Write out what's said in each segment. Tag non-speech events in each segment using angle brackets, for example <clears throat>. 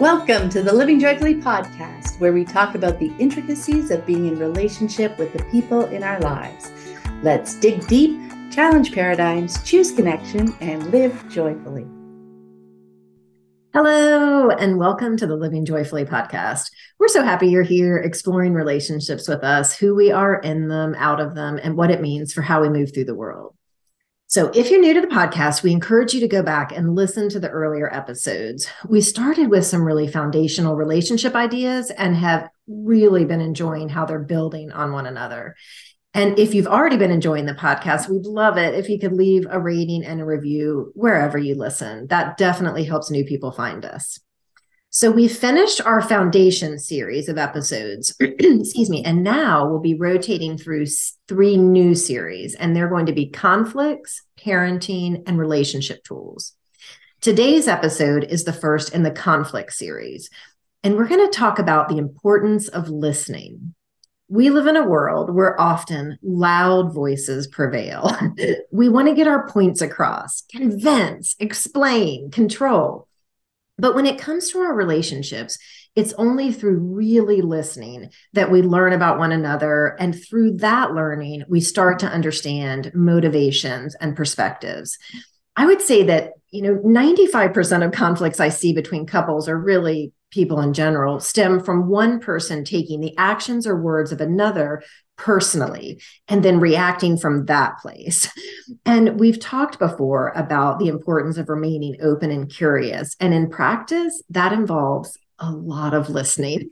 Welcome to the Living Joyfully podcast, where we talk about the intricacies of being in relationship with the people in our lives. Let's dig deep, challenge paradigms, choose connection, and live joyfully. Hello, and welcome to the Living Joyfully podcast. We're so happy you're here exploring relationships with us, who we are in them, out of them, and what it means for how we move through the world. So, if you're new to the podcast, we encourage you to go back and listen to the earlier episodes. We started with some really foundational relationship ideas and have really been enjoying how they're building on one another. And if you've already been enjoying the podcast, we'd love it if you could leave a rating and a review wherever you listen. That definitely helps new people find us. So we finished our foundation series of episodes, <clears throat> excuse me, and now we'll be rotating through three new series, and they're going to be conflicts, parenting, and relationship tools. Today's episode is the first in the conflict series, and we're going to talk about the importance of listening. We live in a world where often loud voices prevail. <laughs> we want to get our points across, convince, explain, control. But when it comes to our relationships, it's only through really listening that we learn about one another. And through that learning, we start to understand motivations and perspectives. I would say that, you know, 95% of conflicts I see between couples are really people in general stem from one person taking the actions or words of another personally and then reacting from that place. And we've talked before about the importance of remaining open and curious. And in practice, that involves a lot of listening.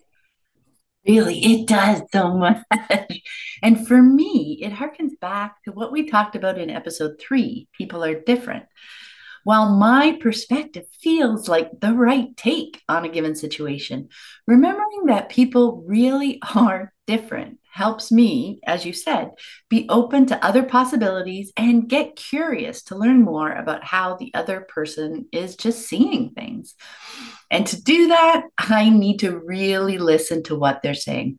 Really, it does so much. <laughs> and for me, it harkens back to what we talked about in episode three people are different. While my perspective feels like the right take on a given situation, remembering that people really <laughs> are different helps me, as you said, be open to other possibilities and get curious to learn more about how the other person is just seeing things. And to do that, I need to really listen to what they're saying.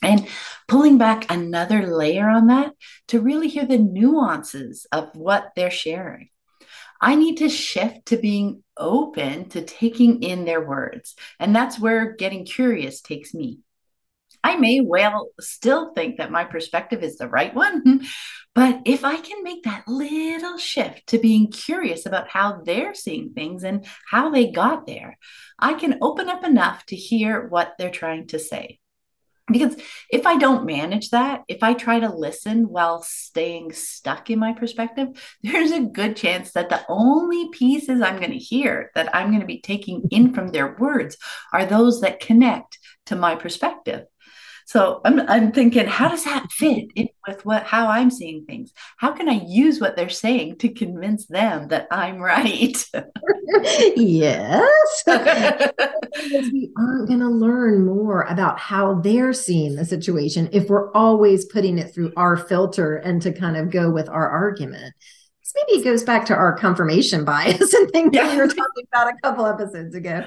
And pulling back another layer on that to really hear the nuances of what they're sharing. I need to shift to being open to taking in their words. And that's where getting curious takes me. I may well still think that my perspective is the right one. But if I can make that little shift to being curious about how they're seeing things and how they got there, I can open up enough to hear what they're trying to say. Because if I don't manage that, if I try to listen while staying stuck in my perspective, <laughs> there's a good chance that the only pieces I'm going to hear that I'm going to be taking in from their words are those that connect to my perspective. So I'm, I'm thinking, how does that fit in with what how I'm seeing things? How can I use what they're saying to convince them that I'm right? <laughs> yes. <laughs> we aren't going to learn more about how they're seeing the situation if we're always putting it through our filter and to kind of go with our argument This maybe it goes back to our confirmation bias <laughs> and things yeah. that we were talking about a couple episodes ago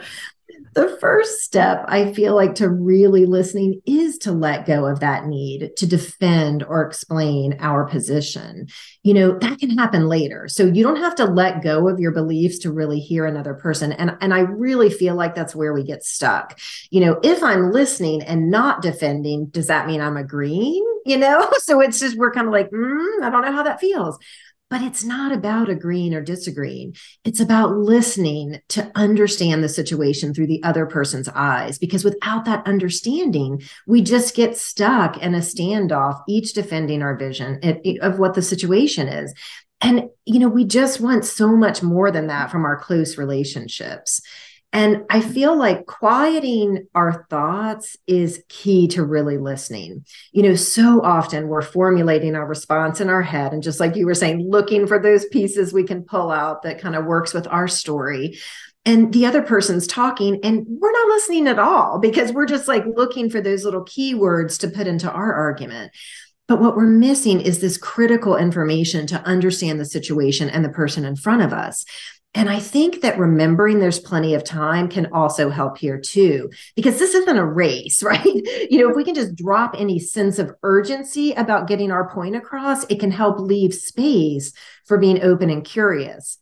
the first step I feel like to really listening is to let go of that need to defend or explain our position. You know, that can happen later. So you don't have to let go of your beliefs to really hear another person. And, and I really feel like that's where we get stuck. You know, if I'm listening and not defending, does that mean I'm agreeing? You know, <laughs> so it's just, we're kind of like, mm, I don't know how that feels. But it's not about agreeing or disagreeing. It's about listening to understand the situation through the other person's eyes. Because without that understanding, we just get stuck in a standoff, each defending our vision eh, eh, of what the situation is. And, you know, we just want so much more than that from our close relationships. And I feel like quieting our thoughts is key to really listening. You know, so often we're formulating our response in our head. And just like you were saying, looking for those pieces we can pull out that kind of works with our story. And the other person's talking, and we're not listening at all because we're just like looking for those little keywords to put into our argument. But what we're missing is this critical information to understand the situation and the person in front of us. And I think that remembering there's plenty of time can also help here too, because this isn't a race, <laughs> right? You know, if we can just drop any sense of urgency about getting our point across, it can help leave space for being open and curious.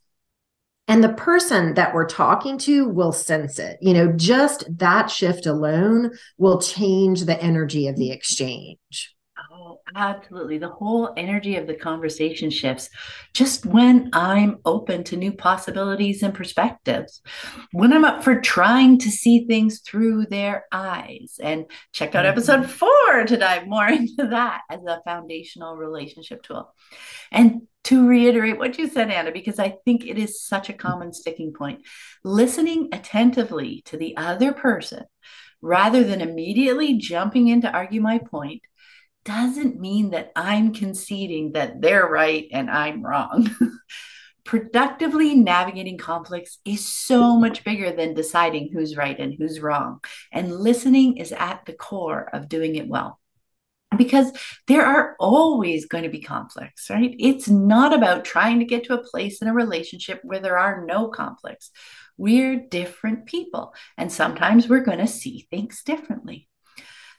and the person that we're talking to will sense it. You know, just that shift alone will change the energy of the exchange. Oh, absolutely. The whole energy of the conversation shifts just when I'm open to new possibilities and perspectives. When I'm up for trying to see things through their eyes. And check out episode mm-hmm. four to dive more <laughs> into that as a foundational relationship tool. And to reiterate what you said, Anna, because I think it is such a common sticking point. Listening attentively to the other person rather than immediately jumping in to argue my point doesn't mean that I'm conceding that they're right and I'm wrong. <laughs> Productively navigating conflicts is so much bigger than deciding who's right and who's wrong. And listening is at the core of doing it well because there are always going to be conflicts, right? It's not about trying to get to a place in a relationship where there are no conflicts. We're different people, and sometimes we're going to see things differently.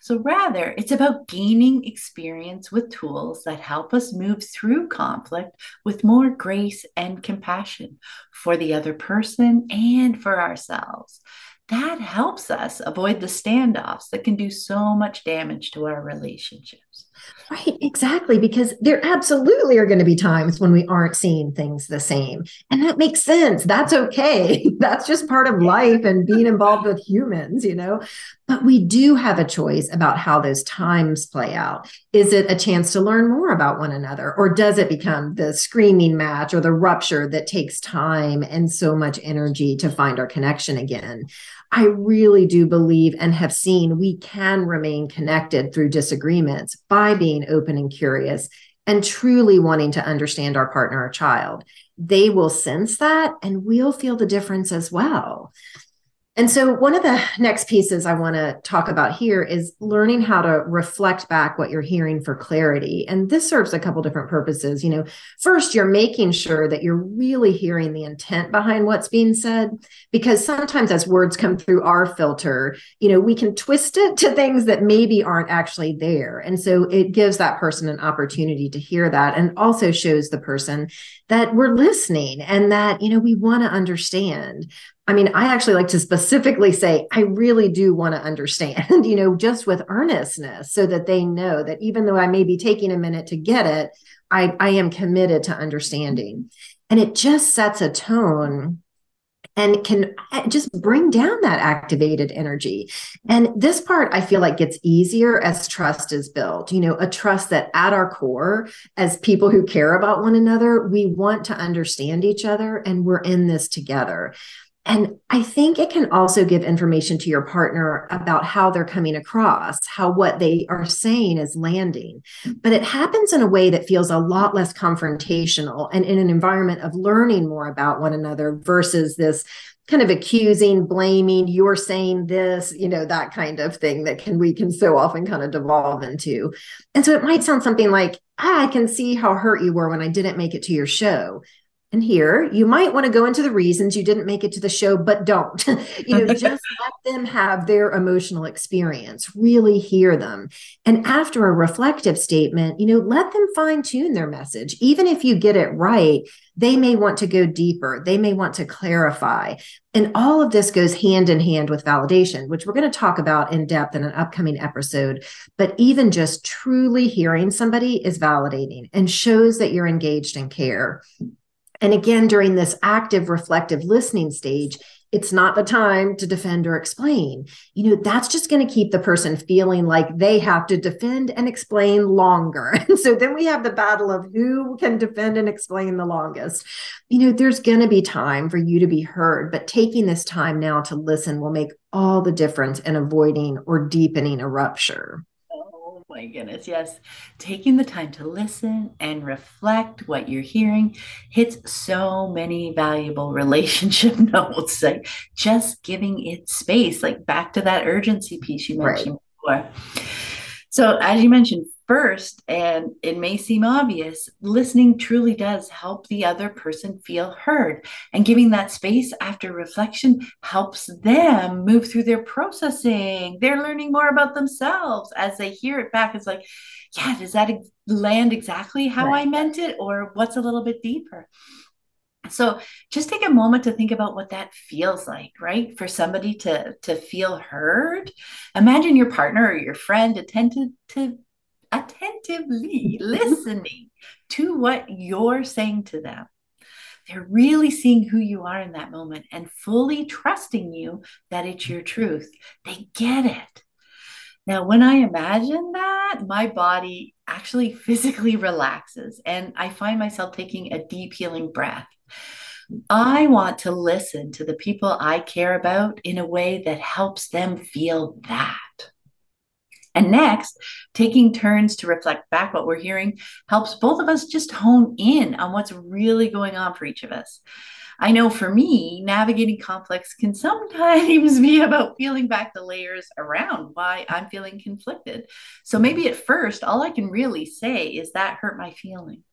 So, rather, it's about gaining experience with tools that help us move through conflict with more grace and compassion for the other person and for ourselves that helps us avoid the standoffs that can do so much damage to our relationships. Right, exactly. Because there absolutely are going to be times when we aren't seeing things the same. And that makes sense. That's okay. <laughs> That's just part of life and being involved with humans, you know. But we do have a choice about how those times play out. Is it a chance to learn more about one another? Or does it become the screaming match or the rupture that takes time and so much energy to find our connection again? I really do believe and have seen we can remain connected through disagreements by being open and curious and truly wanting to understand our partner or child. They will sense that and we'll feel the difference as well. And so, one of the next pieces I want to talk about here is learning how to reflect back what you're hearing for clarity. And this serves a couple different purposes. You know, first, you're making sure that you're really hearing the intent behind what's being said, because sometimes as words come through our filter, you know, we can twist it to things that maybe aren't actually there. And so, it gives that person an opportunity to hear that and also shows the person that we're listening and that, you know, we want to understand. I mean, I actually like to specifically say, I really do want to understand, <laughs> you know, just with earnestness so that they know that even though I may be taking a minute to get it, I, I am committed to understanding. And it just sets a tone and can eh, just bring down that activated energy. And this part I feel like gets easier as trust is built. You know, a trust that at our core, as people who care about one another, we want to understand each other and we're in this together. And I think it can also give information to your partner about how they're coming across, how what they are saying is landing. But it happens in a way that feels a lot less confrontational and in an environment of learning more about one another versus this kind of accusing, blaming, you're saying this, you know, that kind of thing that can we can so often kind of devolve into. And so it might sound something like, ah, I can see how hurt you were when I didn't make it to your show and here you might want to go into the reasons you didn't make it to the show but don't. <laughs> You know <laughs> just let them have their emotional experience really hear them. And after a reflective statement you know let them fine tune their message. Even if you get it right they may want to go deeper. They may want to clarify. And all of this goes hand in hand with validation which we're going to talk about in depth in an upcoming episode. But even just truly hearing somebody is validating and shows that you're engaged and care and again, during this active reflective listening stage, it's not the time to defend or explain. You know, that's just going to keep the person feeling like they have to defend and explain longer. <laughs> And so then we have the battle of who can defend and explain the longest. You know, there's going to be time for you to be heard, but taking this time now to listen will make all the difference in avoiding or deepening a rupture my goodness. Yes. Taking the time to listen and reflect what you're hearing hits so many valuable <laughs> relationship notes. Like just giving it space, like back to that urgency piece you mentioned right. before. So, as you mentioned, first, and it may seem obvious, listening truly does help the other person feel heard. And giving that space after reflection helps them move through their processing. They're learning more about themselves as they hear it back. It's like, yeah, does that land exactly how right. I meant it? Or what's a little bit deeper? So just take a moment to think about what that feels like, right? For somebody to to feel heard. Imagine your partner or your friend attentive to attentively listening to what you're saying to them. They're really seeing who you are in that moment and fully trusting you that it's your truth. They get it. Now, when I imagine that, my body actually <laughs> physically relaxes and I find myself taking a deep healing breath. I want to listen to the people I care about in a way that helps them feel that. And next, taking turns to reflect back what we're hearing helps both of us just hone in on what's really going on for each of us. I know for me, navigating conflicts can sometimes <laughs> be about peeling back the layers around why I'm feeling conflicted. So maybe at first, all I can really say is that hurt my feelings.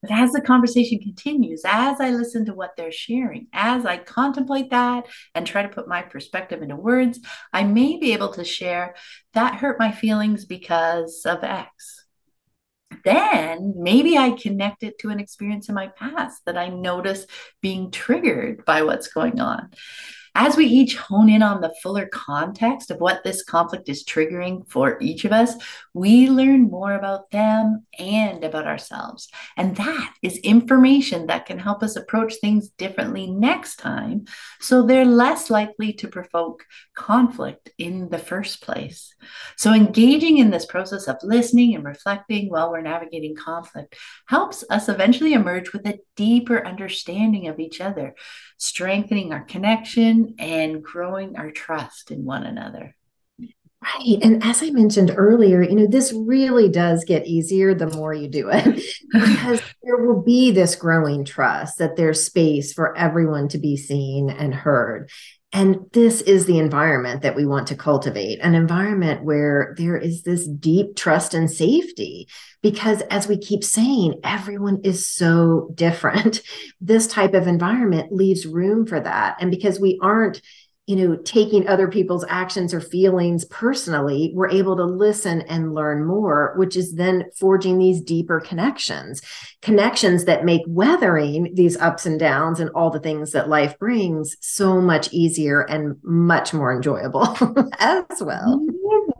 But as the conversation continues, as I listen to what they're sharing, as I contemplate that and try to put my perspective into words, I may be able to share that hurt my feelings because of X. Then maybe I connect it to an experience in my past that I notice being triggered by what's going on. As we each hone in on the fuller context of what this conflict is triggering for each of us, we learn more about them and about ourselves. And that is information that can help us approach things differently next time so they're less likely to provoke conflict in the first place. So, engaging in this process of listening and reflecting while we're navigating conflict helps us eventually emerge with a deeper understanding of each other, strengthening our connection and growing our trust in one another. Right. And as I mentioned earlier, you know, this really does get easier the more you do it <laughs> because there will be this growing trust that there's space for everyone to be seen and heard. And this is the environment that we want to cultivate an environment where there is this deep trust and safety. Because as we keep saying, everyone is so different. <laughs> This type of environment leaves room for that. And because we aren't you know, taking other people's actions or feelings personally, we're able to listen and learn more, which is then forging these deeper connections, connections that make weathering these ups and downs and all the things that life brings so much easier and much more enjoyable <laughs> as well.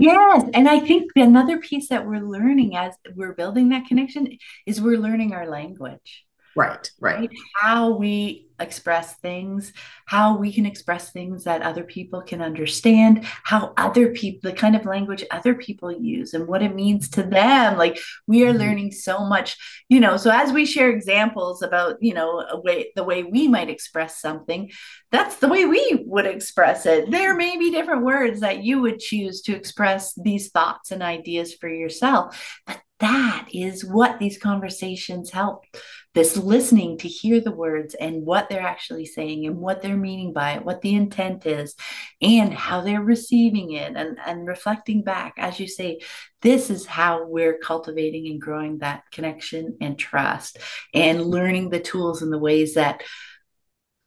Yes. And I think another piece that we're learning as we're building that connection is we're learning our language. Right, right, right. How we express things, how we can express things that other people can understand, how other people, the kind of language other people use and what it means to them. Like we are mm-hmm. learning so much, you know. So as we share examples about, you know, a way the way we might express something, that's the way we would express it. There may be different words that you would choose to express these thoughts and ideas for yourself, but that is what these conversations help this listening to hear the words and what they're actually saying and what they're meaning by it, what the intent is, and how they're receiving it and, and reflecting back. As you say, this is how we're cultivating and growing that connection and trust and learning the tools and the ways that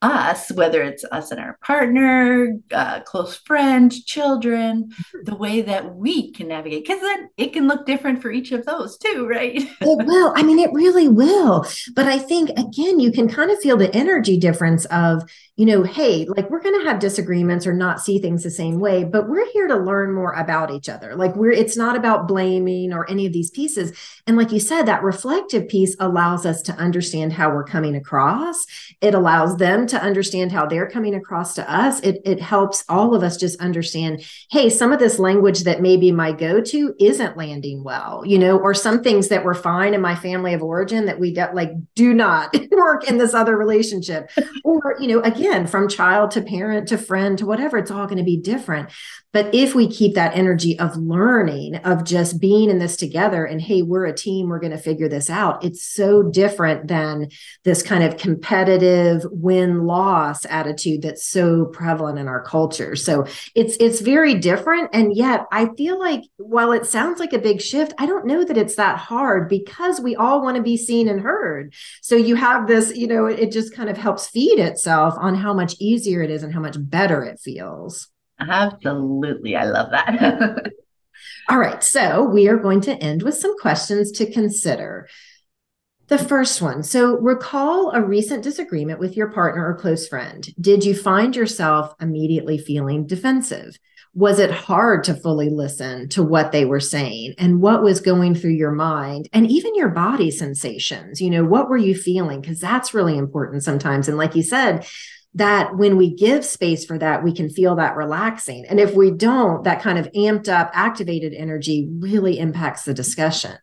us, whether it's us and our partner, uh, close friends, children, mm-hmm. the way that we can navigate, because then it can look different for each of those too, right? it will. I mean, it really will. But I think, again, you can kind of feel the energy difference of, you know, hey, like we're going to have disagreements or not see things the same way, but we're here to learn more about each other. Like we're, it's not about blaming or any of these pieces. And like you said, that reflective piece allows us to understand how we're coming across. It allows them to understand how they're coming across to us. It, it helps all of us just understand, hey, some of this language that maybe my go to isn't landing well, you know, or some things that were fine in my family of origin that we get like do not <laughs> work in this other relationship. or, you know, again, from child to parent to friend to whatever, it's all going to be different. But if we keep that energy of learning, of just being in this together and, hey, we're a team, we're going to figure this out, it's so different than this kind of competitive win loss attitude that's so prevalent in our culture. So it's, it's very different. And yet I feel like while it sounds like a big shift, I don't know that it's that hard because we all want to be seen and heard. So you have this, you know, it just kind of helps feed itself on how much easier it is and how much better it feels. Absolutely. I love that. <laughs> All right. So we are going to end with some questions to consider. The first one. So, recall a recent disagreement with your partner or close friend. Did you find yourself immediately feeling defensive? Was it hard to fully listen to what they were saying and what was going through your mind and even your body sensations? You know, what were you feeling? Because that's really important sometimes. And like you said, that when we give space for that, we can feel that relaxing. And if we don't, that kind of amped up, activated energy really impacts the discussion.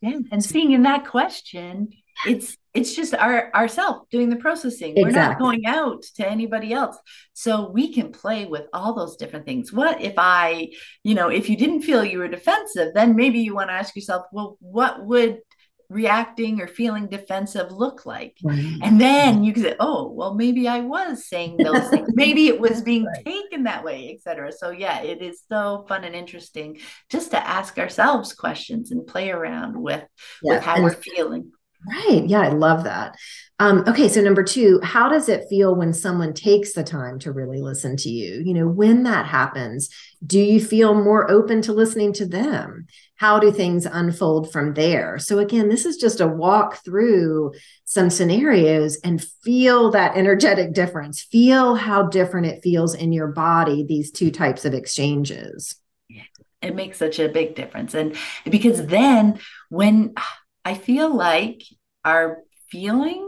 Yeah. And seeing in that question, it's it's just our ourself doing the processing. Exactly. We're not going out to anybody else. So we can play with all those different things. What if I, you know, if you didn't feel you were defensive, then maybe you want to ask yourself, well, what would reacting or feeling defensive look like? Right. And then you can say, oh, well, maybe I was saying <laughs> those things. Maybe it was being right. taken that way, etc. So yeah, it is so fun and interesting just to ask ourselves questions and play around with, yeah. with how and we're feeling. Right. Yeah, I love that. Um, okay, so number two, how does it feel when someone takes the time to really listen to you? You know, when that happens, do you feel more open to listening to them? How do things unfold from there? So, again, this is just a walk through some scenarios and feel that energetic difference. Feel how different it feels in your body, these two types of exchanges. It makes such a big difference. And because then when I feel like our feelings,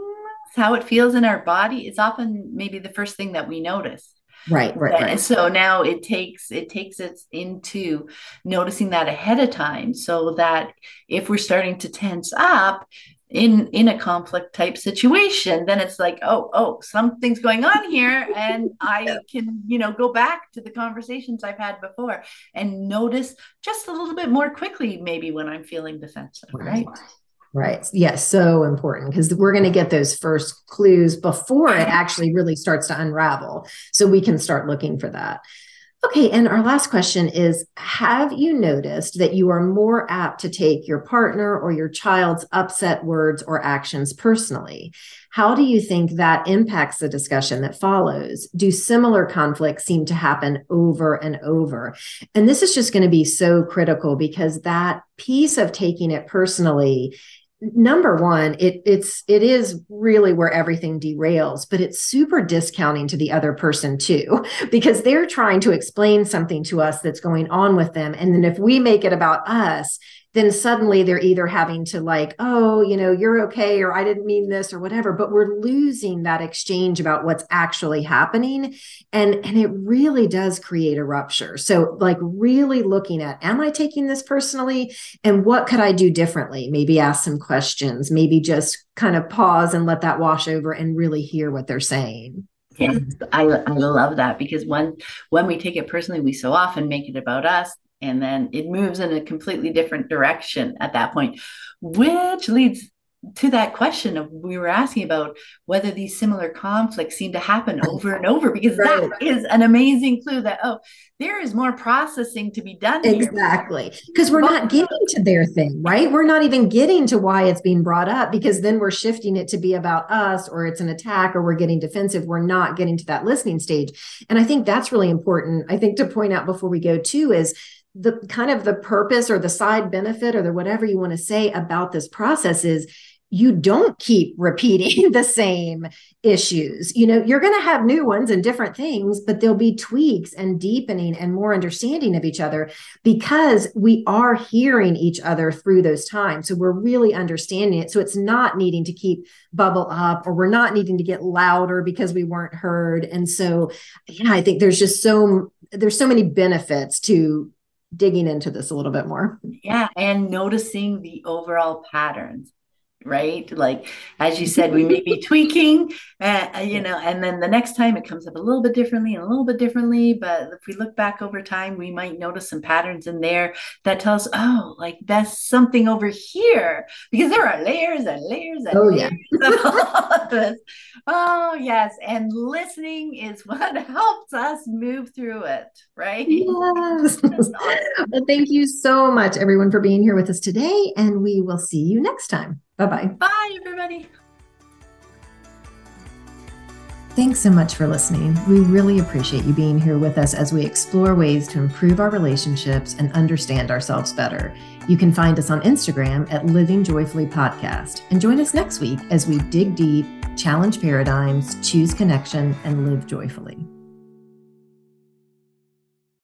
how it feels in our body, is often maybe the first thing that we notice. Right, right, right. And so now it takes it takes us into noticing that ahead of time, so that if we're starting to tense up, in in a conflict type situation then it's like oh oh something's going on here and i <laughs> can you know go back to the conversations i've had before and notice just a little bit more quickly maybe when i'm feeling defensive right Right. Yes. Yeah, so important because we're going to get those first clues before it actually really starts to unravel. So we can start looking for that. Okay. And our last question is Have you noticed that you are more apt to take your partner or your child's upset words or actions personally? How do you think that impacts the discussion that follows? Do similar conflicts seem to happen over and over? And this is just going to be so critical because that piece of taking it personally number one it it's it is really where everything derails but it's super discounting to the other person too <laughs> because they're trying to explain something to us that's going on with them. And then if we make it about us then suddenly they're either having to like oh you know you're okay or i didn't mean this or whatever but we're losing that exchange about what's actually happening and and it really does create a rupture. So like really looking at am i taking this personally? And what could i do differently? Maybe ask some questions maybe just kind of pause and let that wash over and really hear what they're saying. Yes, I, I love that because when when we take it personally, we so often make it about us and then it moves in a completely different direction at that point which leads to that question of we were asking about whether these similar conflicts seem to happen over and over because right. that is an amazing clue that oh there is more processing to be done exactly. Because we're not getting to their thing right? We're not even getting to why it's being brought up because then we're shifting it to be about us or it's an attack or we're getting defensive. We're not getting to that listening stage. And i think that's really important i think to point out before we go to is the kind of the purpose or the side benefit or the whatever you want to say about this process is you don't keep repeating <laughs> the same issues. You know, you're going to have new ones and different things, but there'll be tweaks and deepening and more understanding of each other because we are hearing each other through those times. So we're really understanding it. So it's not needing to keep bubble up or we're not needing to get louder because we weren't heard. And so, yeah, I think there's just so there's so many benefits to digging into this a little bit more. Yeah, and noticing the overall patterns right? Like as you said we may be <laughs> tweaking uh, you know and then the next time it comes up a little bit differently and a little bit differently but if we look back over time we might notice some patterns in there that tell us oh like that's something over here because there are layers and layers and oh, layers yeah. of all of this. Oh yes and listening is what <laughs> helps us move through it right? Yes. <laughs> well thank you so much everyone for being here with us today and we will see you next time Bye bye. Bye, everybody. Thanks so much for listening. We really appreciate you being here with us as we explore ways to improve our relationships and understand ourselves better. You can find us on Instagram at Living Joyfully Podcast. And join us next week as we dig deep, challenge paradigms, choose connection, and live joyfully.